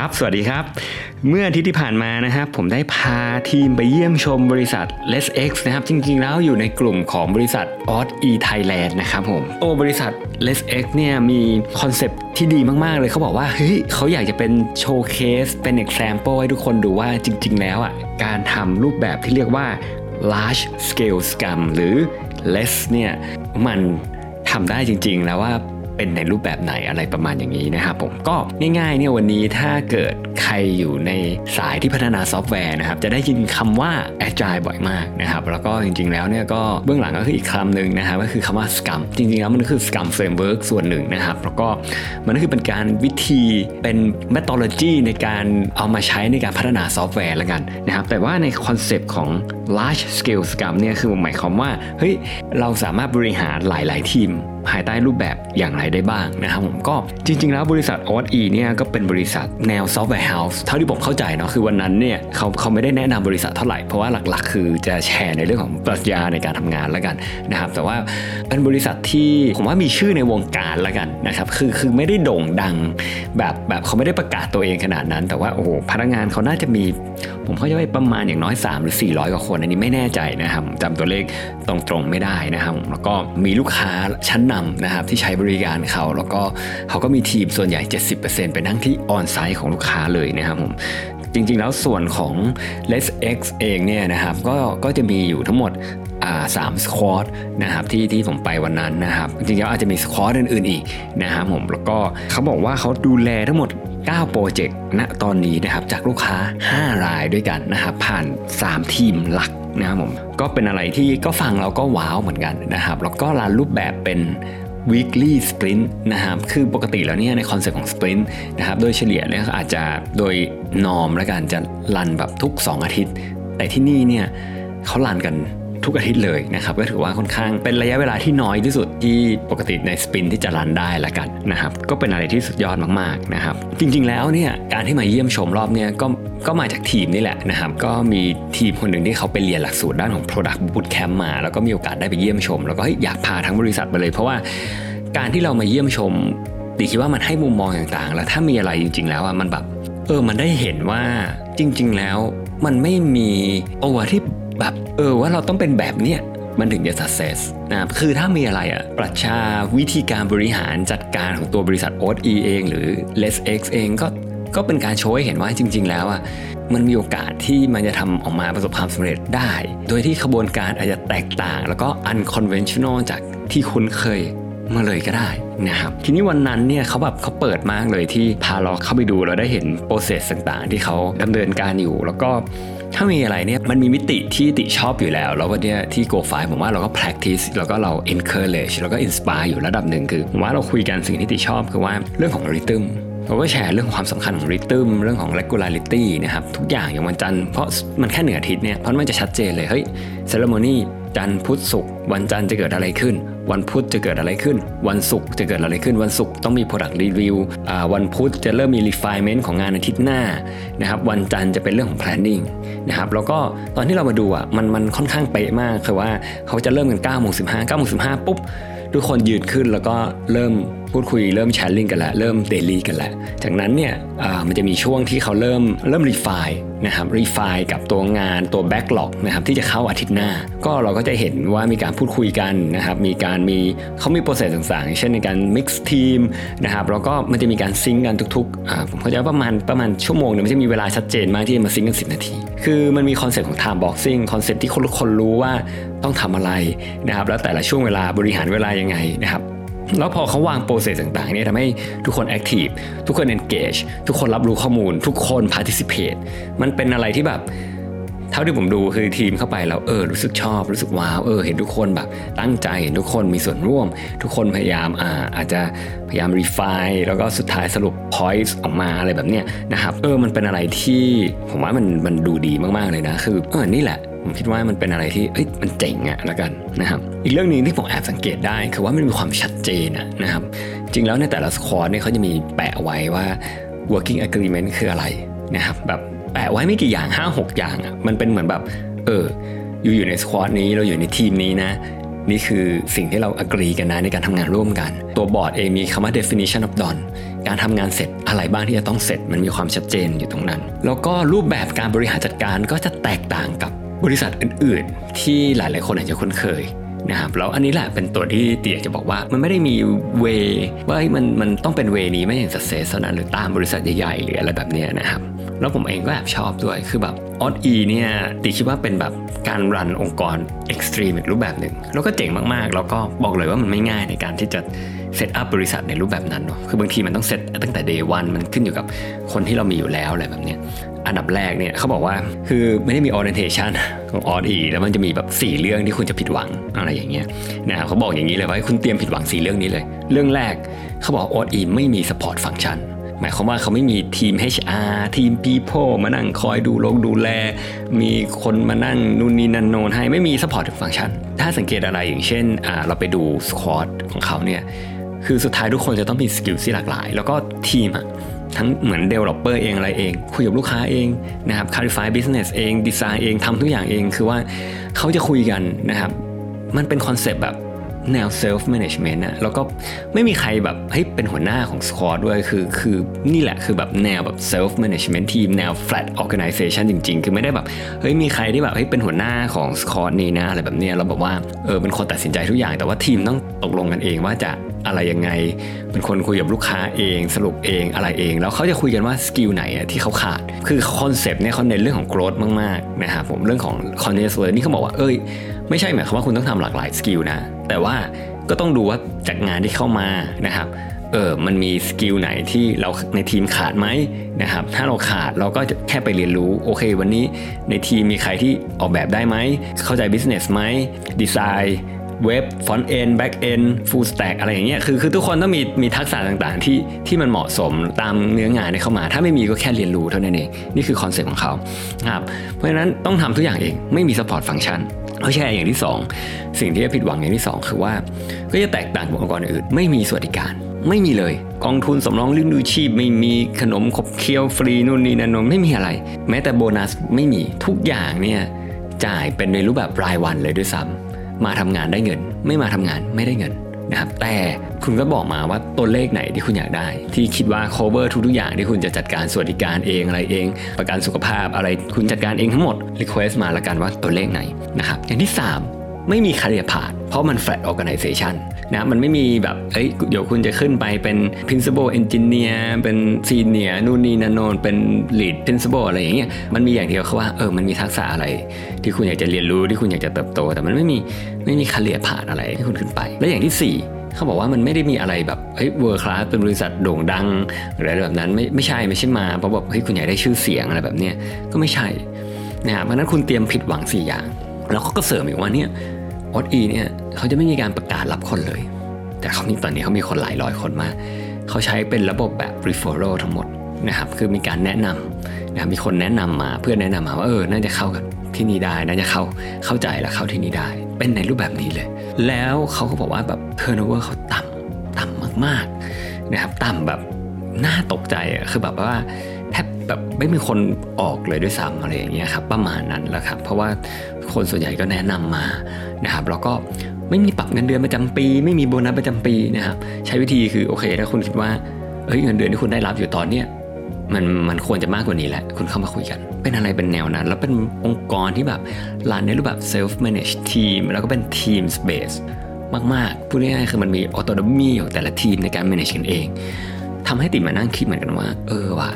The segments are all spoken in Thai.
ครับ สวัสดีครับ เมื่ออาทิตย์ที่ผ่านมานะครับ ผมได้พาทีมไปเยี่ยมชมบริษัท Let's X นะครับ จริงๆ แล้วอยู่ในกลุ่มของบริษัท Odd-e Thailand นะครับผม โอ้บริษัท LeSSEx เนี่ยมี concept ที่ดีมากๆเลยเขาบอกว่าเฮ้ยเขาอยากจะเป็น showcase เป็น example ให้ทุกคนดูว่าจริง ๆ แล้วอะการทำรูปแบบที่เรียกว่า large scale scrum หรือ LeSS เนี่ยมันทำได้จริง ๆ แล้วว่า เป็นในรูปแบบไหนอะไรประมาณอย่างนี้นะครับผมก็ง่ายๆเนี่ยวันนี้ถ้าเกิดใครอยู่ในสายที่พัฒนาซอฟต์แวร์นะครับจะได้ยินคำว่า agile บ่อยมากนะครับแล้วก็จริงๆแล้วเนี่ยก็เบื้องหลังก็คืออีกคำหนึ่งนะครับก็คือคำว่า scrum จริงๆแล้วมันคือ scrum framework ส่วนหนึ่งนะครับแล้วก็มันก็คือเป็นการวิธีเป็น methodology ในการเอามาใช้ในการพัฒนาซอฟต์แวร์แล้วกันนะครับแต่ว่าใน concept ของ large scale scrum เนี่ยคือหมายความว่าเฮ้ยเราสามารถบริหารหลาย ๆ ทีมภายใต้รูปแบบอย่างไรได้บ้างนะครับผมก็จริง ๆ แล้วบริษัท Odd-e เนี่ยก็เป็นบริษัทแนว software house เท่าที่ผมเข้าใจเนาะคือวันนั้นเนี่ยเขาเขาไม่ได้แนะนำบริษัทเท่าไหร่ เพราะว่าหลักๆ คือจะแชร์ในเรื่องของปรัชญาในการทำงานแล้วกันนะครับแต่ว่าเป็นบริษัทที่ผมว่ามีชื่อในวงการแล้วกันนะครับคือคือไม่ได้โด่งดังแบบแบบเขาไม่ได้ประกาศตัวเองขนาดนั้น แต่ว่าโอ้โหพนักงานเขาน่าจะมี ผมเข้าใจว่าประมาณอย่างน้อย 3 หรือ 400 กว่าคนอันนี้ไม่แน่ใจนะครับจำตัวเลขตรงๆไม่ได้นะครับแล้วก็มีลูกค้าชั้นนำนะครับที่ใช้บริการเขา แล้วก็เขาก็มีทีมส่วนใหญ่ 70%ไปนทั้งที่ออนไซต์ของลูกค้าเลยนะครับผมจริงๆ แล้วส่วนของ LeSSEx เองเนี่ยนะครับก็ก็จะมีอยู่ทั้งหมดสาม squad นะครับที่ที่ผมไปวันนั้นนะครับจริงๆแล้วอาจจะมี squad อื่นๆอีกนะครับผมแล้วก็เขาบอกว่าเขาดูแลทั้งหมด 9 project ณตอนนี้นะครับจากลูกค้า 5 รายด้วยกันนะครับผ่าน 3 ทีมหลักนะครับผมก็เป็นอะไรที่ก็ฟังเราก็ว้าวเหมือนกันนะครับแล้วก็ run รูปแบบเป็น weekly sprint นะครับ คือปกติแล้วเนี่ยใน concept ของ sprint นะครับ โดยเฉลี่ยเนี่ยอาจจะโดยนอมแล้วกันจะรันแบบทุก 2 อาทิตย์ แต่ที่นี่เนี่ยเขารันกัน ทุกอาทิตย์เลยนะครับก็ถือว่าค่อนข้างเป็นระยะเวลาที่น้อยที่สุดที่ปกติในสปินที่จะรันได้ละกันนะครับก็เป็นอะไรที่สุดยอดมากๆนะครับจริงๆแล้วเนี่ยการที่มาเยี่ยมชมรอบเนี่ยก็ก็มาจากทีมนี่แหละนะครับก็มีทีมคนหนึ่งที่เขาไปเรียนหลักสูตรด้านของ Product Bootcamp มา แล้วก็มีโอกาสได้ไปเยี่ยมชม แล้วก็อยากพาทั้งบริษัทไปเลย เพราะว่าการที่เรามาเยี่ยมชมติคิดว่ามันให้มุมมองต่างๆ แล้วถ้ามีอะไรจริง ๆ แล้วอะมันแบบเออมันได้เห็นว่าจริง ๆ แล้วมันไม่มีโอวที่ แบบเออว่าเราต้องเป็นแบบเนี้ยมันถึงจะ success นะครับคือถ้ามีอะไรอะปรัชญาวิธีการบริหารจัดการของตัวบริษัท o อ e เองหรือ Let's X เองก็ก็เป็นการโชว์ให้เห็นว่าจริง ๆ แล้วอะมันมีโอกาสที่มันจะทำออกมาประสบความสำเร็จได้ โดยที่ขบวนการอาจจะแตกต่าง แล้วก็ unconventional จากที่คุ้นเคยมาเลยก็ได้นะครับทีนี้วันนั้นเนี่ยเขาแบบเขาเปิดมากเลยที่พาเราเข้าไปดูเราได้เห็นโปรเซสต่างๆ ที่เขาดำเนินการอยู่ แล้วก็ ถ้ามีอะไรเนี่ยมันมีมิติที่ติชอบอยู่แล้ว แล้วก็เนี่ยที่ Go f i ผมว่าเราก็ practice แล้วก็เรา encourage แล้วก็ inspire อยู่ระดับหนึ่งคือผมว่าเราคุยกันสิ่งที่ติชอบคือว่าเรื่องของ rhythm เราก็แชร์เรื่องความสำคัญของ rhythm เรื่องของ regularity นะครับทุกอย่างอย่างวันจันทร์เพราะมันแค่เหนืออาทิตย์เนี่ยเพราะมันจะชัดเจนเลยเฮ้ย ceremony จันทร์พุธศุกร์วันจันทร์จะเกิดอะไรขึ้น วันพุธจะเกิดอะไรขึ้น วันศุกร์จะเกิดอะไรขึ้น วันศุกร์ต้องมี product review วันพุธจะเริ่มมี refinement ของงานอาทิตย์หน้านะครับ วันจันทร์จะเป็นเรื่องของ planning นะครับ แล้วก็ตอนที่เรามาดูอะ มันมันค่อนข้างเป๊ะมากคือว่าเขาจะเริ่มกัน9ก้าโมงสิบห้าเก้าโมงสิบห้าปุ๊บ ทุกคนยืนขึ้นแล้วก็เริ่ม พูดคุยเริ่มแชร์ลิงกันแล้วเริ่มเดลี่กันแล้วจากนั้นเนี่ยมันจะมีช่วงที่เขาเริ่มเริ่ม refine นะครับ refine กับตัวงานตัว backlog นะครับที่จะเข้าอาทิตย์หน้า ก็เราก็จะเห็นว่ามีการพูดคุยกันนะครับมีการมีเขามี process ต่างๆ เช่นในการ mix ทีมนะครับแล้วก็มันจะมีการ sync กันทุกๆผมเข้าใจว่าประมาณประมาณชั่วโมงนึงมันจะมีเวลาชัดเจนมากที่จะมา sync กัน 10 นาที คือมันมี concept ของ time boxing concept ที่คนคนรู้ว่าต้องทำอะไรนะครับแล้วแต่ละช่วงเวลาบริหารเวลายังไงนะครับ แล้วพอเขาวาง process ต่างๆเนี่ยทำให้ทุกคน active ทุกคน engage ทุกคนรับรู้ข้อมูล ทุกคน participate มันเป็นอะไรที่แบบเท่าที่ผมดูคือทีมเข้าไปแล้วเออรู้สึกชอบ รู้สึกว้าวเออเห็นทุกคนแบบตั้งใจเห็นทุกคนมีส่วนร่วม ทุกคนพยายามอ่าอาจจะพยายาม refine แล้วก็สุดท้ายสรุป point ออกมาอะไรแบบเนี้ยนะครับเออมันเป็นอะไรที่ผมว่ามันมันดูดีมากๆเลยนะ คือเออนี่แหละ ผมคิดว่ามันเป็นอะไรที่เอ้ยมันเจ๋งอะละกันนะครับอีกเรื่องหนึ่งที่ผมแอบสังเกตได้คือว่ามันมีความชัดเจนนะครับ จริงแล้วในแต่ละสควอตเนี่ยเขาจะมีแปะไว้ว่า working agreement คืออะไรนะครับแบบแปะไว้ไม่กี่อย่าง 5 6 อย่างอะมันเป็นเหมือนแบบเอออยู่อยู่ในสควอตนี้เราอยู่ในทีมนี้นะนี่คือสิ่งที่เรา agree กันนะในการทำงานร่วมกัน ตัวบอร์ดเองมีคำว่า definition of done การทำงานเสร็จอะไรบ้างที่จะต้องเสร็จมันมีความชัดเจนอยู่ตรงนั้น แล้วก็รูปแบบการบริหารจัดการก็จะแตกต่างกับ บริษัทอื่นๆ ที่หลายๆคนอาจจะคุ้นเคยนะครับแล้วอันนี้แหละเป็นตัวที่เตี๋ยจะบอกว่ามันไม่ได้มี way ว่ามันมันต้องเป็น way นี้ไม่อย่างสัเซสเท่านั้นหรือตามบริษัทใหญ่ๆหรืออะไรแบบเนี้ยนะครับแล้วผมเองก็แอบชอบด้วยคือแบบออสอีเนี่ยตี๋คิดว่าเป็นแบบการ run องค์กร extreme อีกรูปแบบหนึ่งแล้วก็เจ๋งมากๆ แล้วก็บอกเลยว่ามันไม่ง่ายในการที่จะ set up บริษัทในรูปแบบนั้นเนาะคือบางทีมันต้องเซตตั้งแต่ day one มันขึ้นอยู่กับคนที่เรามีอยู่แล้วอะไรแบบเนี้ย อันดับแรกเนี่ยเขาบอกว่าคือไม่ได้มี orientation ของออสอีแล้วมันจะมีแบบ 4 เรื่องที่คุณจะผิดหวังอะไรอย่างเงี้ยนะครับเขาบอกอย่างนี้เลยว่าคุณเตรียมผิดหวัง 4 เรื่องนี้เลย เรื่องแรกเขาบอกออสอีไม่มี support function หมายความว่าเขาไม่มีทีม HR ทีม People มานั่งคอยดูโลงดูแล มีคนมานั่งนู่นนี่นั่นโนนให้ไม่มี support function ถ้าสังเกตอะไรอย่างเช่นเราไปดู squad ของเขาเนี่ยคือสุดท้ายทุกคนจะต้องมี skill ที่หลากหลาย แล้วก็ทีมอะ ทั้งเหมือน developer เองอะไรเอง คุยกับลูกค้าเองนะครับ clarify business เอง design เองทำทุกอย่างเอง คือว่าเขาจะคุยกันนะครับ มันเป็นคอนเซปต์แบบ แนว self management อะแล้วก็ไม่มีใครแบบเฮ้ยเป็นหัวหน้าของ squad ด้วยคือคือนี่แหละคือแบบแนวแบบ self management ทีมแนว flat organization จริง ๆ คือไม่ได้แบบเฮ้ยมีใครที่แบบเฮ้ยเป็นหัวหน้าของ squad นี้นะอะไรแบบเนี้ยเราบอกว่าเออเป็นคนตัดสินใจทุกอย่างแต่ว่าทีมต้องตกลงกันเองว่าจะอะไรยังไง เป็นคนคุยกับลูกค้าเอง สรุปเองอะไรเอง แล้วเขาจะคุยกันว่า skill ไหนอะที่เขาขาด คือคอนเซปต์เนี่ยเขาเน้นเรื่องของ growth มากๆนะครับผมเรื่องของ continuous learning นี่เขาบอกว่าเอ้ย ไม่ใช่หมายความว่าคุณต้องทำหลากหลาย skill นะแต่ว่าก็ต้องดูว่าจากงานที่เข้ามานะครับเออมันมี skill ไหนที่เราในทีมขาดไหมนะครับ ถ้าเราขาดเราก็จะแค่ไปเรียนรู้ โอเค วันนี้ในทีมมีใครที่ออกแบบได้ไหม เข้าใจ business ไหมดีไซน์เว็บ front-end back-end full stack อะไรอย่างเงี้ยคือคือทุกคนต้องมีมีทักษะต่างๆ ที่ที่มันเหมาะสมตามเนื้องานที่เข้ามา ถ้าไม่มีก็แค่เรียนรู้เท่านั้นเอง นี่คือคอนเซ็ปต์ของเขาครับเพราะฉะนั้นต้องทำทุกอย่างเองไม่มี support function เขาแชร์อย่างที่ 2 สิ่งที่จะผิดหวังอย่างที่ 2 คือว่า ก็จะแตกต่างจากองค์กรอื่น ไม่มีสวัสดิการ ไม่มีเลย กองทุนสำรองเลี้ยงดูชีพ ไม่มีขนมขบเคี้ยวฟรีนู่นนี่นั่นนนไม่มีอะไร แม้แต่โบนัสไม่มีทุกอย่างเนี่ยจ่ายเป็นในรูปแบบรายวันเลยด้วยซ้ำมาทำงานได้เงิน ไม่มาทำงานไม่ได้เงิน นะครับแต่คุณก็บอกมาว่าตัวเลขไหนที่คุณอยากได้ ที่คิดว่า cover ทุกๆอย่างที่คุณจะจัดการสวัสดิการเองอะไรเอง ประกันสุขภาพอะไรคุณจัดการเองทั้งหมด request มาละกันว่าตัวเลขไหนนะครับอย่างที่ 3 ไม่มีคาเรียพาดเพราะมัน flat organization นะมันไม่มีแบบเอ้ยเดี๋ยวคุณจะขึ้นไปเป็น principal engineer เป็น senior นู่นนี่นั่นโนนเป็น lead principal อะไรอย่างเงี้ยมันมีอย่างเดียวคือว่าเออมันมีทักษะอะไร ที่คุณอยากจะเรียนรู้ที่คุณอยากจะเติบโต แต่มันไม่มีไม่มีคาเรียพาดอะไรให้คุณขึ้นไป และอย่างที่ 4เขาบอกว่ามันไม่ได้มีอะไรแบบเฮ้ยเวอร์คลาสเป็นบริษัทโด่งดังหรืออะไรแบบนั้นไม่ไม่ใช่ไม่ใช่มาเพราะแบบเฮ้ยคุณอยากได้ชื่อเสียงอะไรแบบเนี้ยก็ไม่ใช่นะครับเพราะนั้นคุณเตรียมผิดหวัง 4 อย่าง แล้วเขาก็เสริมอีกว่าเนี่ยออสอีเนี่ยเขาจะไม่มีการประกาศรับคนเลย แต่เขามีตอนนี้เขามีคนหลายร้อยคนมาก เขาใช้เป็นระบบแบบ referral ทั้งหมดนะครับคือมีการแนะนำนะมีคนแนะนำมาเพื่อนแนะนำมาว่าเออน่าจะเข้ากับที่นี่ได้น่าจะเข้าเข้าใจแล้วเข้าที่นี่ได้ เป็นในรูปแบบนี้เลย แล้วเขาก็บอกว่าแบบ turnover เขาต่ำต่ำมากๆนะครับต่ำแบบน่าตกใจอะคือแบบว่าแทบแบบไม่มีคนออกเลยด้วยซ้ำอะไรอย่างเงี้ยครับประมาณนั้นแหละครับเพราะว่า คนส่วนใหญ่ก็แนะนำมานะครับแล้วก็ไม่มีปรับเงินเดือนประจำปี ไม่มีโบนัสประจำปีนะครับใช้วิธีคือโอเคถ้าคุณคิดว่าเอ้ยเงินเดือนที่คุณได้รับอยู่ตอนเนี้ยมันมันควรจะมากกว่านี้แหละ คุณเข้ามาคุยกัน เป็นอะไรเป็นแนวนั้น แล้วเป็นองค์กรที่แบบรันในรูปแบบ self manage team แล้วก็เป็น teams base มากๆพูดง่ายๆคือมันมี autonomy ของแต่ละทีมในการ manage กันเองทำให้ติดมานั่งคิดเหมือนกันว่า เออว่ะ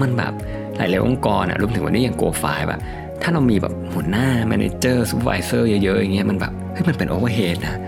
มันแบบหลายๆองค์กรอะรวมถึงวันนี้อย่าง Go f i แบบ ถ้าเรามีแบบหัวหน้า manager supervisor เยอะๆอย่างเงี้ยมันแบบเฮ้ยมันเป็น overhead นะ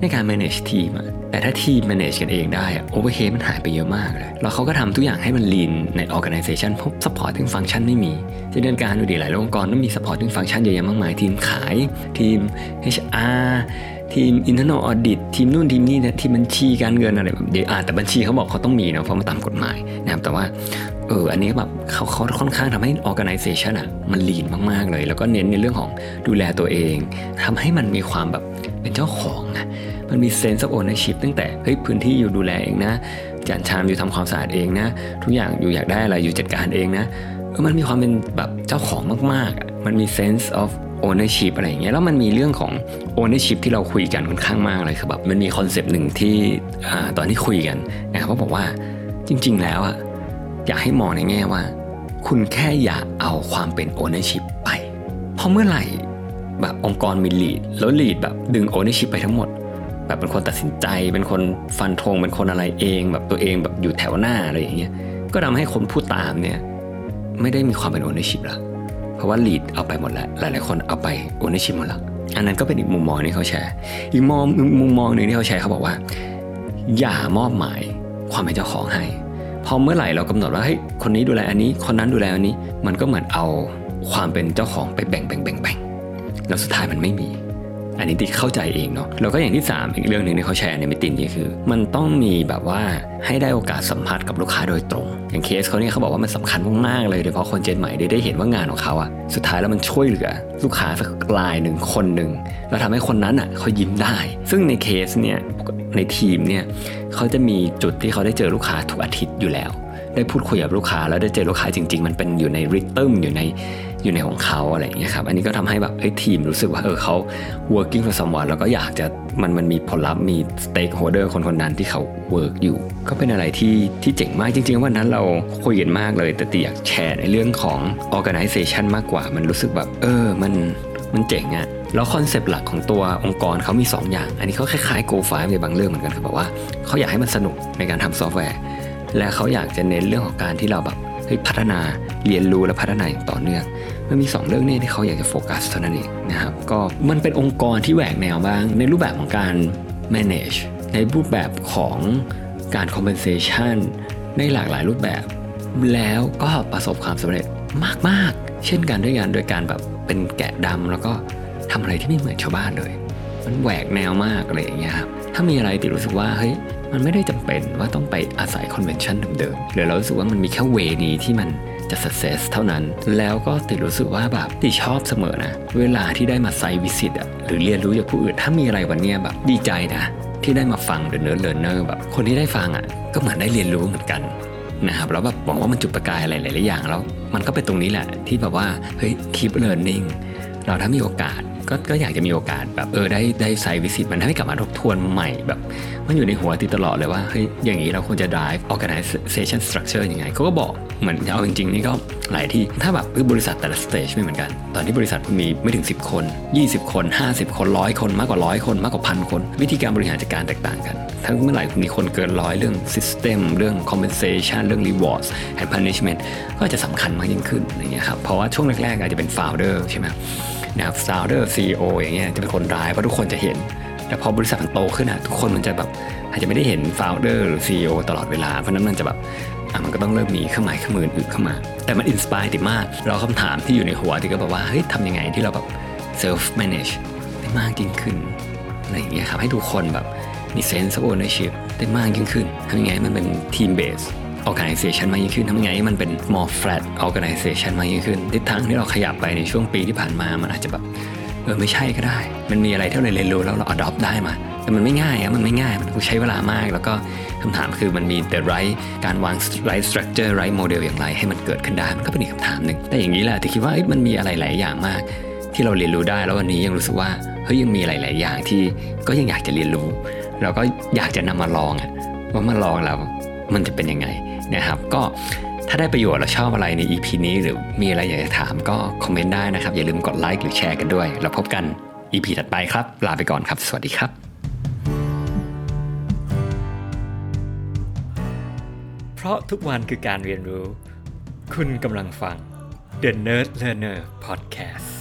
ในการ manage ทีมอะแต่ถ้าทีม manage กันเองได้อะ overhead มันหายไปเยอะมากเลย แล้วเขาก็ทำทุกอย่างให้มัน lean ใน organization เพราะ supporting function ไม่มีเช่นเดียวกันดูดีหลายองค์กรต้องมี supporting function เยอะแยะมากมาย ทีมขาย ทีม HR ทีม internal audit ทีมนู่นทีมนี่นะทีมบัญชีการเงินอะไรแบบเดี๋ยวอ่าแต่บัญชีเขาบอกเขาต้องมีเนาะเพราะมันตามกฎหมายนะครับแต่ว่า เอออันนี้แบบเขาเขาค่อนข้างทำให้ organization อะมันลีนมากๆเลย แล้วก็เน้นในเรื่องของดูแลตัวเองทำให้มันมีความแบบเป็นเจ้าของอะมันมี sense of ownership ตั้งแต่เฮ้ยพื้นที่อยู่ดูแลเองนะจานชามอยู่ทำความสะอาดเองนะ ทุกอย่างอยู่อยากได้อะไรอยู่จัดการเองนะเออมันมีความเป็นแบบเจ้าของมากๆ มันมี sense of ownership อะไรอย่างเงี้ยแล้วมันมีเรื่องของ ownership ที่เราคุยกันค่อนข้างมากเลยคือแบบมันมีคอนเซปต์หนึ่งที่อ่าตอนที่คุยกันนะครับเขาบอกว่าจริง ๆ แล้วอะ อยากให้มองในแง่ว่า คุณแค่อย่าเอาความเป็น ownership ไป เพราะเมื่อไหร่แบบองค์กรมี lead แล้ว lead แบบดึง ownership ไปทั้งหมด แบบเป็นคนตัดสินใจเป็นคนฟันธงเป็นคนอะไรเอง แบบตัวเองแบบอยู่แถวหน้าอะไรอย่างเงี้ยก็ทำให้คนพูดตามเนี่ยไม่ได้มีความเป็น ownership ละเพราะว่า lead เอาไปหมดแล้วหลาย ๆ คนเอาไป ownership หมดแล้วอันนั้นก็เป็นอีกมุมมองที่เขาแชร์อีกมองมุมมองหนึ่งที่เขาแชร์เขาบอกว่า อย่ามอบหมายความเป็นเจ้าของให้ พอเมื่อไหร่เรากำหนดว่าเฮ้ยคนนี้ดูแลอันนี้ คนนั้นดูแลอันนี้ มันก็เหมือนเอาความเป็นเจ้าของไปแบ่งแบ่งแบ่งแบ่งแล้วสุดท้ายมันไม่มี อันนี้ที่เข้าใจเองเนาะแล้วก็อย่างที่ 3 อีกเรื่องหนึ่งที่เขาแชร์ในมิตินี้คือ มันต้องมีแบบว่าให้ได้โอกาสสัมผัสกับลูกค้าโดยตรง อย่างเคสเขาเนี่ยเขาบอกว่ามันสำคัญมากๆเลยโดยเฉพาะคนเจนใหม่ได้ได้เห็นว่างานของเขาอะสุดท้ายแล้วมันช่วยเหลือ ลูกค้าสักรายหนึ่งคนหนึ่งแล้วทำให้คนนั้นอะเขายิ้มได้ ซึ่งในเคสเนี่ยในทีมเนี่ยเขาจะมีจุดที่เขาได้เจอลูกค้าทุกอาทิตย์อยู่แล้ว ได้พูดคุยกับลูกค้า แล้วได้เจอลูกค้าจริง ๆ มันเป็นอยู่ในริทึมอยู่ในอยู่ในของเขาอะไรอย่างเงี้ยครับอันนี้ก็ทำให้แบบเฮ้ทีมรู้สึกว่าเออเขา working for someone แล้วก็อยากจะมันมันมีผลลัพธ์มี stakeholder คนคนนั้นที่เขา work อยู่ ก็เป็นอะไรที่ที่เจ๋งมากจริง ๆ วันนั้นเราคุยกันมากเลย แต่ตีอยากแชร์ในเรื่องของ organization มากกว่ามันรู้สึกแบบเออมันมันเจ๋งอะแล้วคอนเซปต์หลักของตัวองค์กรเขามี 2 อย่าง อันนี้เขาคล้ายๆ Go 5ในบางเรื่องเหมือนกันคือแบบว่าเขาอยากให้มันสนุกในการทำซอฟต์แวร์ และเขาอยากจะเน้นเรื่องของการที่เราแบบเฮ้ยพัฒนาเรียนรู้และพัฒนาอย่างต่อเนื่องมันมี 2 เรื่องนี้ที่เขาอยากจะโฟกัสเท่านั้นเองนะครับก็มันเป็นองค์กรที่แหวกแนวบ้าง ในรูปแบบของการ manage ในรูปแบบของการ compensation ในหลากหลายรูปแบบ แล้วก็ประสบความสำเร็จมาก ๆ เช่นกันด้วยกันโดยการแบบเป็นแกะดำแล้วก็ทำอะไรที่ไม่เหมือนชาวบ้านเลย มันแหวกแนวมากอะไรอย่างเงี้ยครับถ้ามีอะไรติรู้สึกว่าเฮ้ย มันไม่ได้จำเป็นว่าต้องไปอาศัยคอนเวนชั่นเดิมๆหรือเรารู้สึกว่ามันมีแค่เวนี้ที่มันจะ success เท่านั้น แล้วก็ติดรู้สึกว่าแบบติชอบเสมอนะ เวลาที่ได้มาไซวิสิตอะหรือเรียนรู้จากผู้อื่นถ้ามีอะไรวันนี้แบบดีใจนะ ที่ได้มาฟัง The Nerd Learner แบบคนที่ได้ฟังอะก็เหมือนได้เรียนรู้เหมือนกันนะครับแล้วแบบหวังว่ามันจุดประกายอะไรหลาย ๆ อย่างแล้ว มันก็เป็นตรงนี้แหละที่แบบว่าเฮ้ย keep learning เราถ้ามีโอกาส ก็ก็อยากจะมีโอกาสแบบเออได้ได้ revisit มันให้กลับมาทบทวนใหม่แบบมันอยู่ในหัวติดตลอดเลยว่าเฮ้ยอย่างนี้เราควรจะ drive organization structure ยังไงเขาก็บอกเหมือนเอาจริงๆ นี่ก็หลายที่ถ้าแบบบริษัทแต่ละ stage ไม่เหมือนกัน ตอนที่บริษัทมีไม่ถึง 10 คน 20 คน 50 คนร้อยคนมากกว่าร้อยคนมากกว่าพันคน วิธีการบริหารจัดการแตกต่างกันทั้งเมื่อไหร่มีคนเกินร้อยเรื่อง system เรื่อง compensation เรื่อง rewards and punishment ก็จะสำคัญมากยิ่งขึ้นอย่างเงี้ยครับเพราะว่าช่วงแรกๆอาจจะเป็น founder ใช่ไหม นะครับ founder CEO ออย่างเงี้ยจะเป็นคนร้ายเพราะทุกคนจะเห็น แต่พอบริษัทมันโตขึ้นอะทุกคนมันจะแบบอาจจะไม่ได้เห็น founder หรือ CEO ตลอดเวลา เพราะนั้นมันจะแบบอะมันก็ต้องเริ่มมีเครื่องหมายเครื่องมืออื่นเข้ามา แต่มันอินสปายติมาก เราคำถามที่อยู่ในหัวที่ก็แบบว่าเฮ้ยทำยังไงที่เราแบบ self manage ได้มากยิ่งขึ้นอะไรอย่างเงี้ยครับให้ทุกคนแบบมี sense of ownership ได้มากยิ่งขึ้นทำยังไงมันเป็น team based organization มากยิ่งขึ้นทำไงให้มันเป็น more flat organization มากยิ่งขึ้นทิศทางที่เราขยับไปในช่วงปีที่ผ่านมามันอาจจะแบบเออไม่ใช่ก็ได้ มันมีอะไรที่เราเรียนรู้แล้วเรา adopt ได้มา แต่มันไม่ง่ายอะมันไม่ง่าย มันต้องใช้เวลามาก แล้วก็คำถามคือมันมี the right การวาง right structure right model อย่างไรให้มันเกิดขึ้นได้ มันก็เป็นอีกคำถามหนึ่ง แต่อย่างนี้แหละที่คิดว่ามันมีอะไรหลายอย่างมาก ที่เราเรียนรู้ได้ แล้ววันนี้ยังรู้สึกว่า เฮ้ยยังมีหลาย ๆ อย่างที่ก็ยังอยากจะเรียนรู้ เราก็อยากจะนำมาลองอะว่ามาลองแล้วมันจะเป็นยังไง นะครับก็ถ้าได้ประโยชน์และชอบอะไรใน EP นี้หรือมีอะไรอยากจะถามก็คอมเมนต์ได้นะครับ อย่าลืมกดไลค์หรือแชร์กันด้วย แล้วพบกัน EP ถัดไปครับ ลาไปก่อนครับ สวัสดีครับเพราะทุกวันคือการเรียนรู้ คุณกำลังฟัง The Nerd Learner Podcast